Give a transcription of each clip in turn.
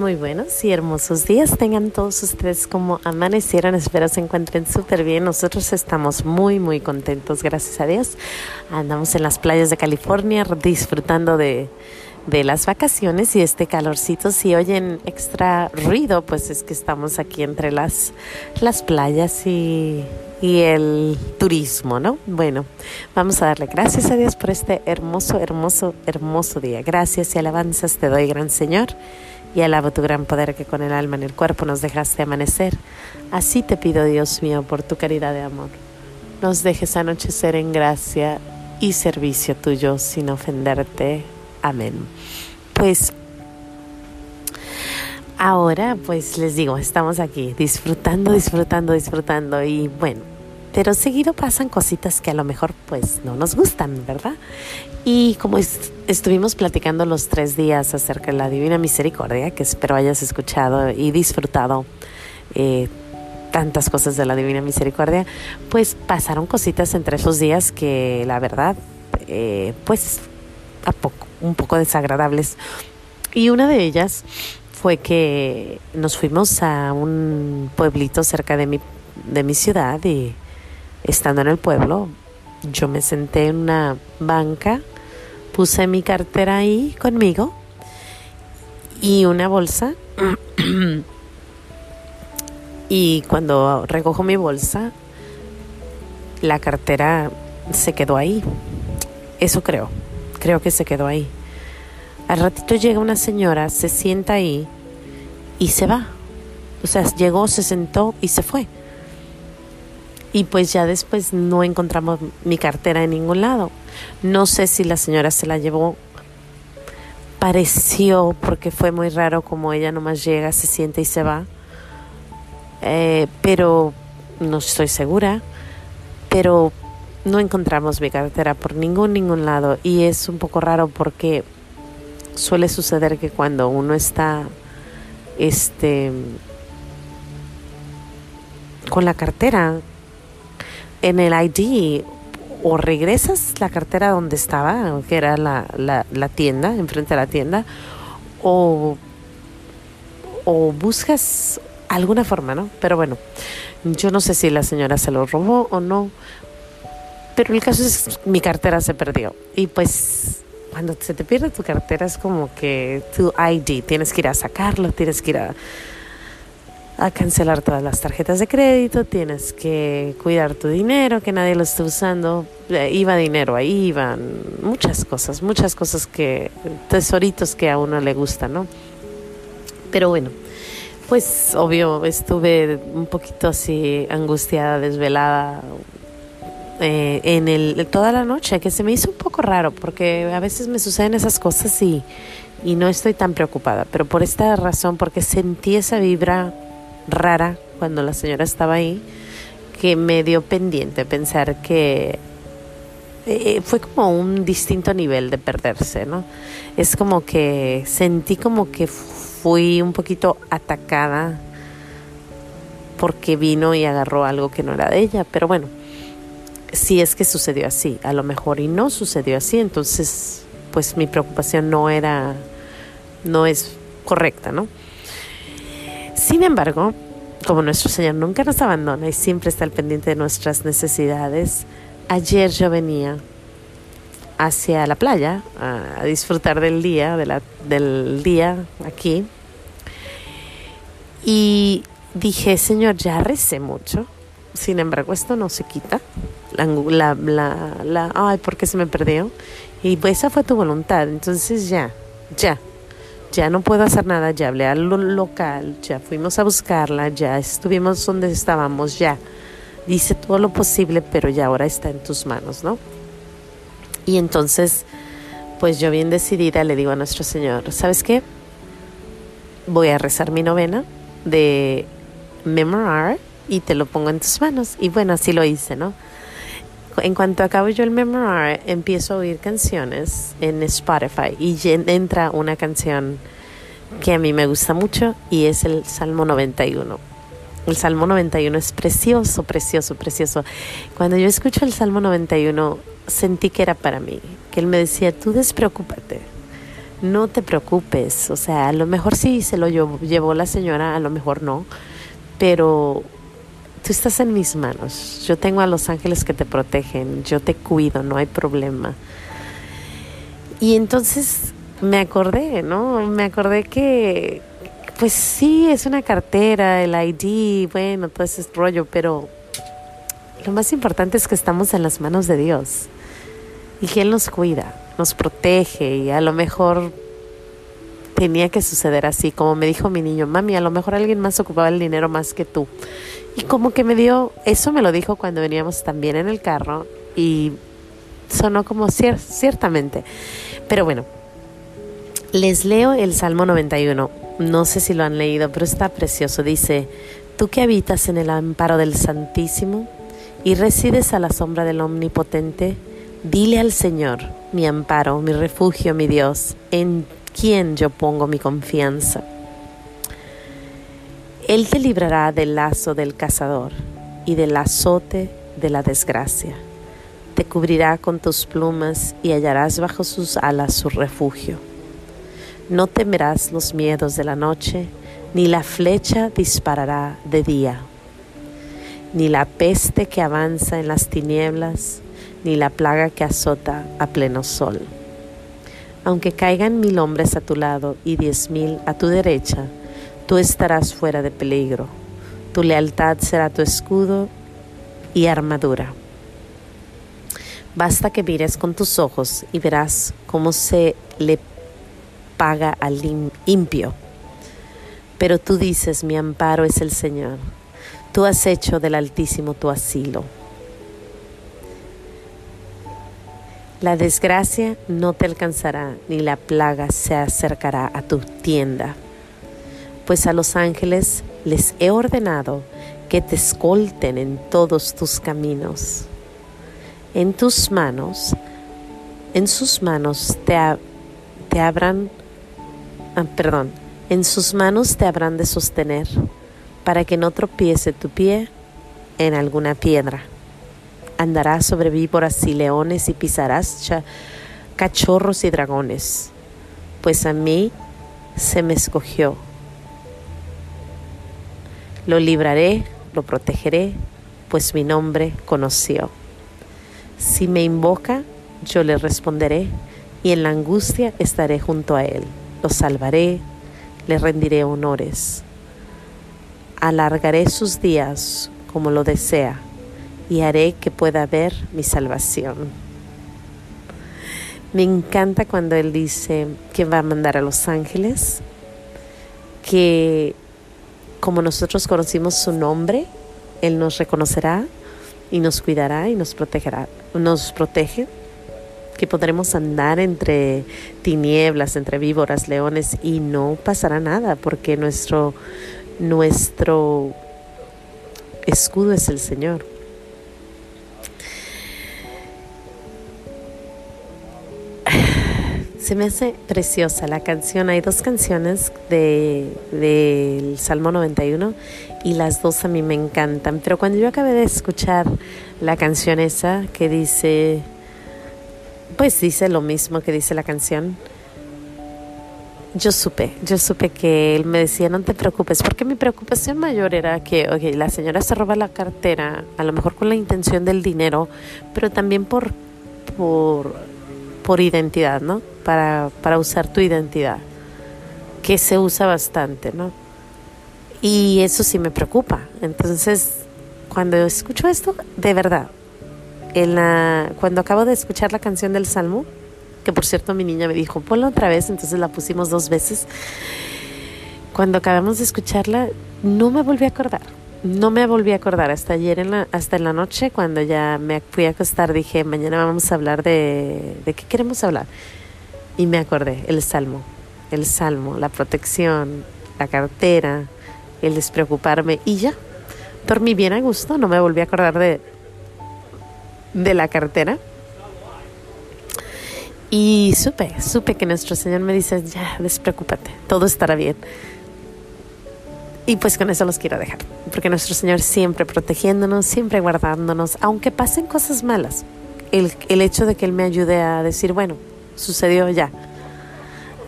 Muy buenos y hermosos días tengan todos ustedes como amanecieron. Espero se encuentren súper bien. Nosotros estamos muy, muy contentos, gracias a Dios. Andamos en las playas de California disfrutando de, de las vacaciones y este calorcito. Si oyen extra ruido, pues es que estamos aquí entre las, las playas y, y el turismo, ¿no? Bueno, vamos a darle gracias a Dios por este hermoso, hermoso, hermoso día. Gracias y alabanzas te doy, gran Señor y alabo tu gran poder que con el alma en el cuerpo nos dejaste amanecer. Así te pido, Dios mío, por tu caridad de amor, nos dejes anochecer en gracia y servicio tuyo sin ofenderte. Amén. Pues ahora, pues les digo, estamos aquí disfrutando, disfrutando, disfrutando y bueno, pero seguido pasan cositas que a lo mejor pues no nos gustan, ¿verdad? Y como estuvimos platicando los tres días acerca de la Divina Misericordia, que espero hayas escuchado y disfrutado eh, tantas cosas de la Divina Misericordia, pues pasaron cositas entre esos días que la verdad, eh, pues a poco, un poco desagradables. Y una de ellas fue que nos fuimos a un pueblito cerca de mi, de mi ciudad y estando en el pueblo, yo me senté en una banca, puse mi cartera ahí conmigo y una bolsa. y cuando recojo mi bolsa, la cartera se quedó ahí. Eso creo, creo que se quedó ahí. Al ratito llega una señora, se sienta ahí y se va. O sea, llegó, se sentó y se fue y pues ya después no encontramos mi cartera en ningún lado. No sé si la señora se la llevó. Pareció, porque fue muy raro como ella nomás llega, se siente y se va. Eh, pero no estoy segura. Pero no encontramos mi cartera por ningún, ningún lado. Y es un poco raro porque suele suceder que cuando uno está este con la cartera en el ID o regresas la cartera donde estaba, que era la, la, tienda, enfrente de la tienda, o, o buscas alguna forma, ¿no? Pero bueno, yo no sé si la señora se lo robó o no, pero el caso es que mi cartera se perdió. Y pues cuando se te pierde tu cartera es como que tu ID, tienes que ir a sacarlo, tienes que ir a a cancelar todas las tarjetas de crédito, tienes que cuidar tu dinero, que nadie lo esté usando. Eh, iba dinero ahí, iban muchas cosas, muchas cosas que, tesoritos que a uno le gustan, ¿no? Pero bueno, pues obvio estuve un poquito así angustiada, desvelada eh, en el, toda la noche, que se me hizo un poco raro, porque a veces me suceden esas cosas y, y no estoy tan preocupada, pero por esta razón, porque sentí esa vibra rara cuando la señora estaba ahí que me dio pendiente pensar que eh, fue como un distinto nivel de perderse, ¿no? Es como que sentí como que fui un poquito atacada porque vino y agarró algo que no era de ella, pero bueno, si es que sucedió así, a lo mejor y no sucedió así, entonces pues mi preocupación no era, no es correcta, ¿no? Sin embargo, como nuestro Señor nunca nos abandona y siempre está al pendiente de nuestras necesidades, ayer yo venía hacia la playa a, disfrutar del día, del día aquí, y dije, Señor, ya recé mucho, sin embargo esto no se quita, la, la, la, la ay, ¿por qué se me perdió? Y pues esa fue tu voluntad, entonces ya, ya, ya no puedo hacer nada, ya hablé al local, ya fuimos a buscarla, ya estuvimos donde estábamos, ya. Dice todo lo posible, pero ya ahora está en tus manos, ¿no? Y entonces, pues yo bien decidida le digo a nuestro Señor, ¿sabes qué? Voy a rezar mi novena de memorar y te lo pongo en tus manos. Y bueno, así lo hice, ¿no? En cuanto acabo yo el memorar, empiezo a oír canciones en Spotify y entra una canción que a mí me gusta mucho y es el Salmo 91. El Salmo 91 es precioso, precioso, precioso. Cuando yo escucho el Salmo 91, sentí que era para mí, que él me decía, tú despreocúpate, no te preocupes, o sea, a lo mejor sí se lo llevó la señora, a lo mejor no, pero tú estás en mis manos, yo tengo a los ángeles que te protegen, yo te cuido, no hay problema. Y entonces me acordé, ¿no? Me acordé que, pues sí, es una cartera, el ID, bueno, todo ese rollo, pero lo más importante es que estamos en las manos de Dios y que Él nos cuida, nos protege y a lo mejor tenía que suceder así, como me dijo mi niño, mami, a lo mejor alguien más ocupaba el dinero más que tú. Y como que me dio, eso me lo dijo cuando veníamos también en el carro y sonó como ciertamente. Pero bueno, les leo el Salmo 91. No sé si lo han leído, pero está precioso. Dice, tú que habitas en el amparo del Santísimo y resides a la sombra del Omnipotente, dile al Señor, mi amparo, mi refugio, mi Dios, en quien yo pongo mi confianza. Él te librará del lazo del cazador y del azote de la desgracia. Te cubrirá con tus plumas y hallarás bajo sus alas su refugio. No temerás los miedos de la noche, ni la flecha disparará de día, ni la peste que avanza en las tinieblas, ni la plaga que azota a pleno sol. Aunque caigan mil hombres a tu lado y diez mil a tu derecha, tú estarás fuera de peligro. Tu lealtad será tu escudo y armadura. Basta que mires con tus ojos y verás cómo se le paga al impio. Pero tú dices, mi amparo es el Señor. Tú has hecho del Altísimo tu asilo. La desgracia no te alcanzará, ni la plaga se acercará a tu tienda pues a los ángeles les he ordenado que te escolten en todos tus caminos. En tus manos, en sus manos te, te habrán, ah, perdón, en sus manos te habrán de sostener para que no tropiece tu pie en alguna piedra. Andarás sobre víboras y leones y pisarás cachorros y dragones, pues a mí se me escogió lo libraré, lo protegeré, pues mi nombre conoció. Si me invoca, yo le responderé, y en la angustia estaré junto a él. Lo salvaré, le rendiré honores. Alargaré sus días como lo desea, y haré que pueda ver mi salvación. Me encanta cuando Él dice que va a mandar a los ángeles, que como nosotros conocimos su nombre, Él nos reconocerá y nos cuidará y nos protegerá, nos protege, que podremos andar entre tinieblas, entre víboras, leones y no pasará nada porque nuestro, nuestro escudo es el Señor. Se me hace preciosa la canción. Hay dos canciones del de, Salmo 91 y las dos a mí me encantan. Pero cuando yo acabé de escuchar la canción esa que dice, pues dice lo mismo que dice la canción, yo supe, yo supe que él me decía, no te preocupes, porque mi preocupación mayor era que, ok, la señora se roba la cartera, a lo mejor con la intención del dinero, pero también por, por, por identidad, ¿no? Para, para usar tu identidad, que se usa bastante, ¿no? Y eso sí me preocupa. Entonces, cuando escucho esto, de verdad, en la, cuando acabo de escuchar la canción del Salmo, que por cierto mi niña me dijo, ponla otra vez, entonces la pusimos dos veces. Cuando acabamos de escucharla, no me volví a acordar. No me volví a acordar hasta ayer, en la, hasta en la noche, cuando ya me fui a acostar, dije, mañana vamos a hablar de... ¿De qué queremos hablar? Y me acordé, el salmo, el salmo, la protección, la cartera, el despreocuparme y ya. Dormí bien a gusto, no me volví a acordar de, de la cartera. Y supe, supe que nuestro Señor me dice, ya, despreocúpate, todo estará bien. Y pues con eso los quiero dejar, porque nuestro Señor siempre protegiéndonos, siempre guardándonos, aunque pasen cosas malas. El, el hecho de que Él me ayude a decir, bueno, sucedió ya.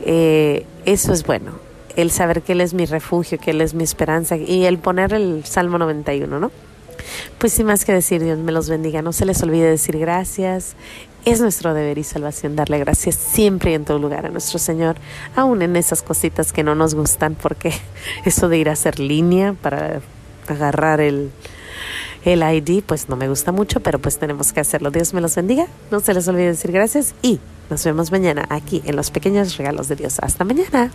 Eh, eso es bueno, el saber que Él es mi refugio, que Él es mi esperanza y el poner el Salmo 91, ¿no? Pues sin más que decir, Dios me los bendiga. No se les olvide decir gracias. Es nuestro deber y salvación darle gracias siempre y en todo lugar a nuestro Señor, aún en esas cositas que no nos gustan, porque eso de ir a hacer línea para agarrar el, el ID, pues no me gusta mucho, pero pues tenemos que hacerlo. Dios me los bendiga. No se les olvide decir gracias y nos vemos mañana aquí en los pequeños regalos de Dios. Hasta mañana.